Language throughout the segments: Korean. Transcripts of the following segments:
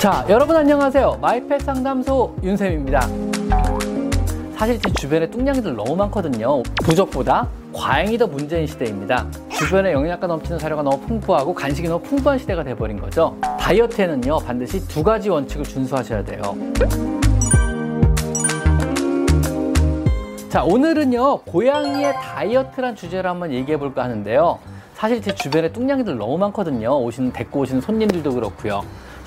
자, 여러분 안녕하세요. 마이펫 상담소 윤쌤입니다. 사실 제 주변에 뚱냥이들 너무 많거든요. 부족보다 과잉이 더 문제인 시대입니다. 주변에 영양가 넘치는 사료가 너무 풍부하고 간식이 너무 풍부한 시대가 돼버린 거죠. 다이어트에는요, 반드시 두 가지 원칙을 준수하셔야 돼요. 자, 오늘은요, 고양이의 다이어트란 주제로 한번 얘기해 볼까 하는데요. 사실 제 주변에 뚱냥이들 너무 많거든요. 오시는, 데리고 오시는 손님들도 그렇고요.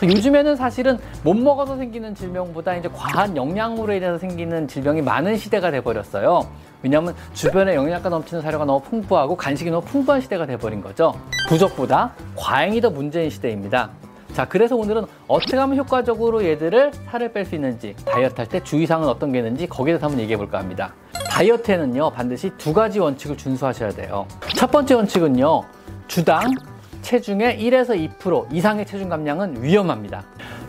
요즘에는 사실은 못 먹어서 생기는 질병보다 이제 과한 영양으로 인해서 생기는 질병이 많은 시대가 돼버렸어요. 왜냐하면 주변에 영양가 넘치는 사료가 너무 풍부하고 간식이 너무 풍부한 시대가 돼버린 거죠. 부족보다 과잉이 더 문제인 시대입니다. 자, 그래서 오늘은 어떻게 하면 효과적으로 얘들을 살을 뺄 수 있는지, 다이어트 할 때 주의사항은 어떤 게 있는지 거기에 대해서 한번 얘기해 볼까 합니다. 다이어트에는요, 반드시 두 가지 원칙을 준수하셔야 돼요. 첫 번째 원칙은요, 주당 체중의 1에서 2% 이상의 체중 감량은 위험합니다.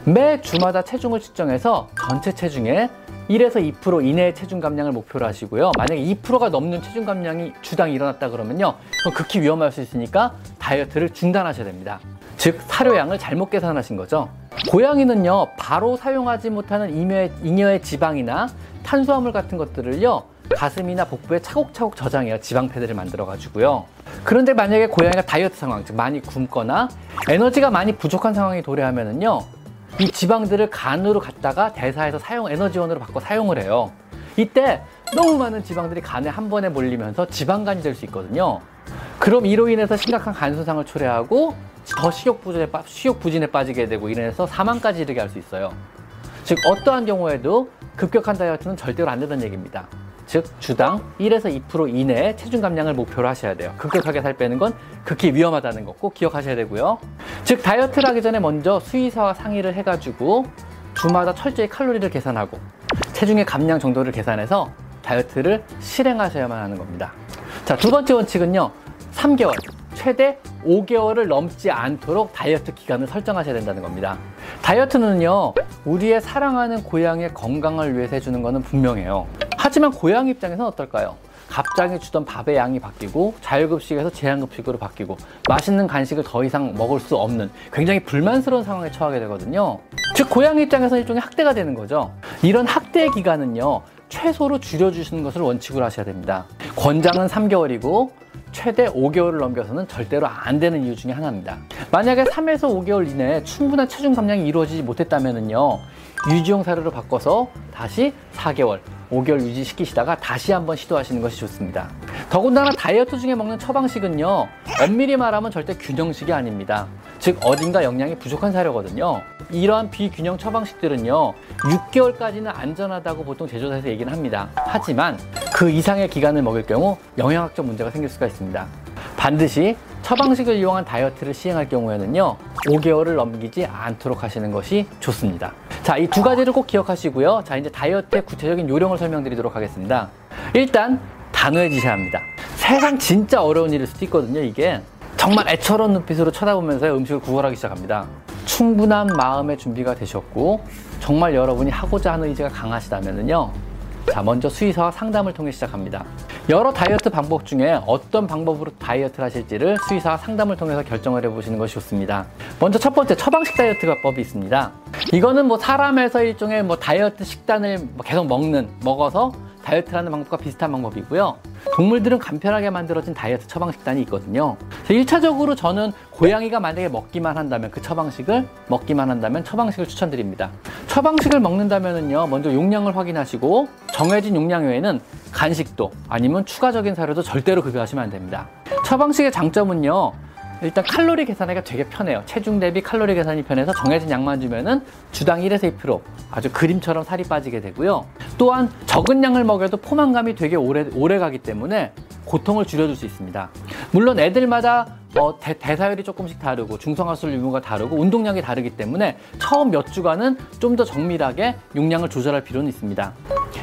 매 주마다 체중을 측정해서 전체 체중의 1에서 2% 이내의 체중 감량을 목표로 하시고요. 만약에 2%가 넘는 체중 감량이 주당 일어났다 그러면요. 그건 극히 위험할 수 있으니까 다이어트를 중단하셔야 됩니다. 즉, 사료양을 잘못 계산하신 거죠. 고양이는요, 바로 사용하지 못하는 잉여의, 잉여의 지방이나 탄수화물 같은 것들을요, 가슴이나 복부에 차곡차곡 저장해요. 지방 패드를 만들어 가지고요. 그런데 만약에 고양이가 다이어트 상황, 즉 많이 굶거나 에너지가 많이 부족한 상황이 도래하면은요. 이 지방들을 간으로 갖다가 대사해서 사용 에너지원으로 바꿔 사용을 해요. 이때 너무 많은 지방들이 간에 한 번에 몰리면서 지방간이 될 수 있거든요. 그럼 이로 인해서 심각한 간수상을 초래하고 더 식욕 부진에, 식욕 부진에 빠지게 되고 이래서 사망까지 이르게 할 수 있어요. 즉 어떠한 경우에도 급격한 다이어트는 절대로 안 된다는 얘기입니다. 즉 주당 1에서 2% 이내의 체중 감량을 목표로 하셔야 돼요. 급격하게 살 빼는 건 극히 위험하다는 거 꼭 기억하셔야 되고요. 즉 다이어트를 하기 전에 먼저 수의사와 상의를 해가지고 주마다 철저히 칼로리를 계산하고 체중의 감량 정도를 계산해서 다이어트를 실행하셔야만 하는 겁니다. 자, 두 번째 원칙은요. 3개월, 최대 5개월을 넘지 않도록 다이어트 기간을 설정하셔야 된다는 겁니다. 다이어트는요, 우리의 사랑하는 고양이의 건강을 위해서 해주는 것은 분명해요. 하지만 고양이 입장에서는 어떨까요? 갑자기 주던 밥의 양이 바뀌고 자율급식에서 제한급식으로 바뀌고 맛있는 간식을 더 이상 먹을 수 없는 굉장히 불만스러운 상황에 처하게 되거든요. 즉 고양이 입장에서 일종의 학대가 되는 거죠. 이런 학대 기간은요. 최소로 줄여주시는 것을 원칙으로 하셔야 됩니다. 권장은 3개월이고 최대 5개월을 넘겨서는 절대로 안 되는 이유 중에 하나입니다. 만약에 3에서 5개월 이내에 충분한 체중 감량이 이루어지지 못했다면요. 유지용 사료로 바꿔서 다시 4개월, 5개월 유지시키시다가 다시 한번 시도하시는 것이 좋습니다. 더군다나 다이어트 중에 먹는 처방식은요, 엄밀히 말하면 절대 균형식이 아닙니다. 즉, 어딘가 영양이 부족한 사료거든요. 이러한 비균형 처방식들은요, 6개월까지는 안전하다고 보통 제조사에서 얘기는 합니다. 하지만 그 이상의 기간을 먹을 경우 영양학적 문제가 생길 수가 있습니다. 반드시 처방식을 이용한 다이어트를 시행할 경우에는요, 5개월을 넘기지 않도록 하시는 것이 좋습니다. 자, 이 두 가지를 꼭 기억하시고요. 자, 이제 다이어트의 구체적인 요령을 설명드리도록 하겠습니다. 일단, 단호해지셔야 합니다. 세상 진짜 어려운 일일 수도 있거든요, 이게. 정말 애처로운 눈빛으로 쳐다보면서 음식을 구걸하기 시작합니다. 충분한 마음의 준비가 되셨고, 정말 여러분이 하고자 하는 의지가 강하시다면요. 자, 먼저 수의사와 상담을 통해 시작합니다. 여러 다이어트 방법 중에 어떤 방법으로 다이어트를 하실지를 수의사와 상담을 통해서 결정을 해보시는 것이 좋습니다. 먼저 첫 번째 처방식 다이어트법이 있습니다. 이거는 뭐 사람에서 일종의 뭐 다이어트 식단을 뭐 계속 먹는, 먹어서 다이어트하는 방법과 비슷한 방법이고요. 동물들은 간편하게 만들어진 다이어트 처방 식단이 있거든요. 1차적으로 저는 고양이가 만약에 먹기만 한다면 그 처방식을 먹기만 한다면 처방식을 추천드립니다. 처방식을 먹는다면요 먼저 용량을 확인하시고 정해진 용량 외에는 간식도 아니면 추가적인 사료도 절대로 급여하시면 안 됩니다. 처방식의 장점은요. 일단 칼로리 계산하기가 되게 편해요. 체중 대비 칼로리 계산이 편해서 정해진 양만 주면은 주당 1에서 2% 아주 그림처럼 살이 빠지게 되고요. 또한 적은 양을 먹여도 포만감이 되게 오래, 오래 가기 때문에 고통을 줄여줄 수 있습니다. 물론 애들마다 어, 대, 사율이 조금씩 다르고 중성화술 유무가 다르고 운동량이 다르기 때문에 처음 몇 주간은 좀 더 정밀하게 용량을 조절할 필요는 있습니다.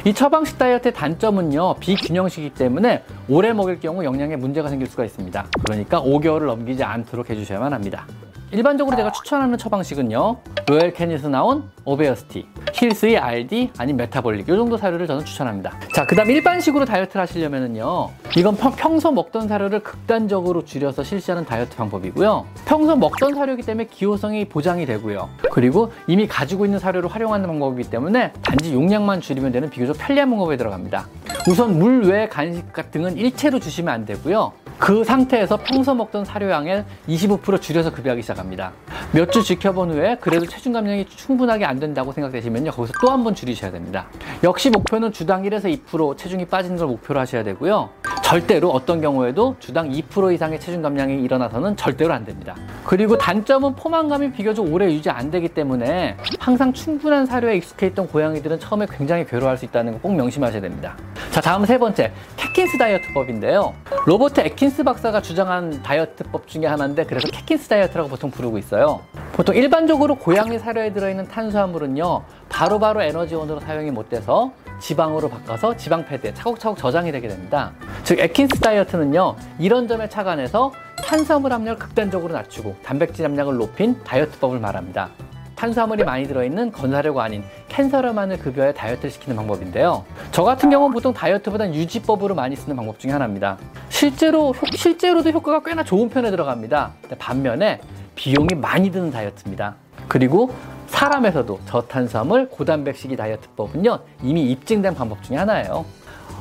이 처방식 다이어트의 단점은요 비균형식이기 때문에 오래 먹일 경우 영양에 문제가 생길 수가 있습니다. 그러니까 5개월을 넘기지 않도록 해주셔야만 합니다. 일반적으로 제가 추천하는 처방식은요 로열 캐닌에서 나온 obesity 힐스의 RD 아니면 metabolic 이 정도 사료를 저는 추천합니다. 자, 그다음 일반식으로 다이어트를 하시려면은요. 이건 평, 소 먹던 사료를 극단적으로 줄여서 실시하는 다이어트 방법이고요. 평소 먹던 사료이기 때문에 기호성이 보장이 되고요. 그리고 이미 가지고 있는 사료를 활용하는 방법이기 때문에 단지 용량만 줄이면 되는 비교적 편리한 방법에 들어갑니다. 우선 물 외 간식 같은 건 일체로 주시면 안 되고요. 그 상태에서 평소 먹던 사료량의 25% 줄여서 급여하기 시작합니다. 몇 주 지켜본 후에 그래도 체중 감량이 충분하게 안 된다고 생각되시면요. 거기서 또 한 번 줄이셔야 됩니다. 역시 목표는 주당 1에서 2% 체중이 빠지는 걸 목표로 하셔야 되고요. 절대로 어떤 경우에도 주당 2% 이상의 체중 감량이 일어나서는 절대로 안 됩니다. 그리고 단점은 포만감이 비교적 오래 유지 안 되기 때문에 항상 충분한 사료에 익숙해 있던 고양이들은 처음에 굉장히 괴로워할 수 있다는 거 꼭 명심하셔야 됩니다. 자, 다음 세 번째. 캣킨스 다이어트법인데요. 로버트 앳킨스 박사가 주장한 다이어트법 중에 하나인데 그래서 캣킨스 다이어트라고 보통 부르고 있어요. 보통 일반적으로 고양이 사료에 들어있는 탄수화물은요. 바로바로 바로 에너지원으로 사용이 못 돼서 지방으로 바꿔서 지방 패드에 차곡차곡 저장이 되게 됩니다. 즉 앳킨스 다이어트는요. 이런 점에 착안해서 탄수화물 함량을 극단적으로 낮추고 단백질 함량을 높인 다이어트법을 말합니다. 탄수화물이 많이 들어있는 건사료가 아닌 캔사료만을 급여해 다이어트를 시키는 방법인데요. 저 같은 경우는 보통 다이어트보단 유지법으로 많이 쓰는 방법 중에 하나입니다. 실제로, 실제로도 효과가 꽤나 좋은 편에 들어갑니다. 반면에 비용이 많이 드는 다이어트입니다. 그리고 사람에서도 저탄수화물 고단백식이 다이어트법은요 이미 입증된 방법 중에 하나예요.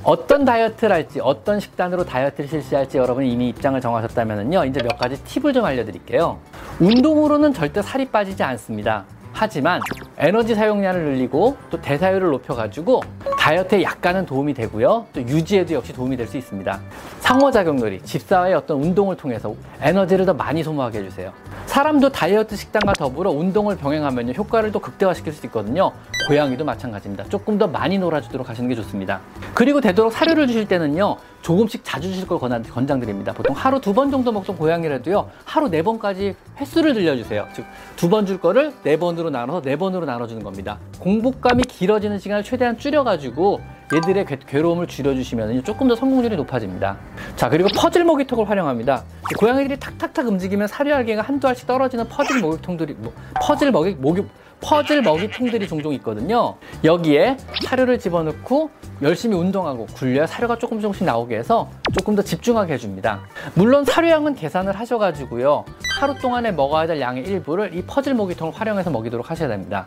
어떤 다이어트를 할지 어떤 식단으로 다이어트를 실시할지 여러분이 이미 입장을 정하셨다면요 이제 몇 가지 팁을 좀 알려드릴게요 운동으로는 절대 살이 빠지지 않습니다 하지만 에너지 사용량을 늘리고 또 대사율을 높여가지고 다이어트에 약간은 도움이 되고요. 또 유지에도 역시 도움이 될 수 있습니다. 상호작용놀이, 집사와의 어떤 운동을 통해서 에너지를 더 많이 소모하게 해주세요. 사람도 다이어트 식단과 더불어 운동을 병행하면 효과를 또 극대화시킬 수 있거든요. 고양이도 마찬가지입니다. 조금 더 많이 놀아주도록 하시는 게 좋습니다. 그리고 되도록 사료를 주실 때는요. 조금씩 자주 주실 걸 권장드립니다. 보통 하루 두 번 정도 먹던 고양이라도요. 하루 네 번까지 횟수를 들려주세요. 즉 두 번 줄 거를 네 번으로 나눠서 네 번으로 나눠주는 겁니다. 공복감이 길어지는 시간을 최대한 줄여가지고 얘들의 괴 로움을 줄여주시면 조금 더 성공률이 높아집니다. 자, 그리고 퍼즐 먹이통을 활용합니다. 고양이들이 탁탁탁 움직이면 사료알갱이가 한두 알씩 떨어지는 퍼즐 먹이통들이, 뭐, 퍼즐 먹이, 먹이, 퍼즐 먹이통들이 종종 있거든요. 여기에 사료를 집어넣고 열심히 운동하고 굴려야 사료가 조금 조금씩 나오게 해서 조금 더 집중하게 해줍니다. 물론 사료양은 계산을 하셔가지고요. 하루 동안에 먹어야 될 양의 일부를 이 퍼즐 먹이통을 활용해서 먹이도록 하셔야 됩니다.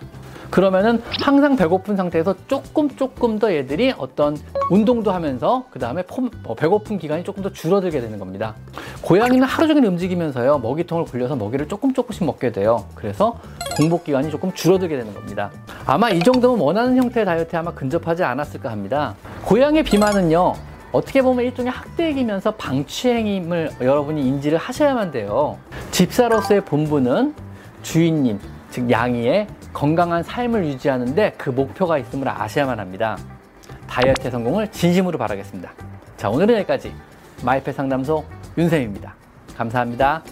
그러면은 항상 배고픈 상태에서 조금 조금 더 얘들이 어떤 운동도 하면서 그 다음에 어, 배고픈 기간이 조금 더 줄어들게 되는 겁니다. 고양이는 하루 종일 움직이면서요 먹이통을 굴려서 먹이를 조금 조금씩 먹게 돼요. 그래서 공복 기간이 조금 줄어들게 되는 겁니다. 아마 이 정도면 원하는 형태의 다이어트에 아마 근접하지 않았을까 합니다. 고양이 비만은요. 어떻게 보면 일종의 학대이면서 방치행임을 여러분이 인지를 하셔야만 돼요. 집사로서의 본분은 주인님, 즉 양이의 건강한 삶을 유지하는데 그 목표가 있음을 아셔야만 합니다. 다이어트 성공을 진심으로 바라겠습니다. 자, 오늘은 여기까지 마이펫 상담소 윤쌤입니다. 감사합니다.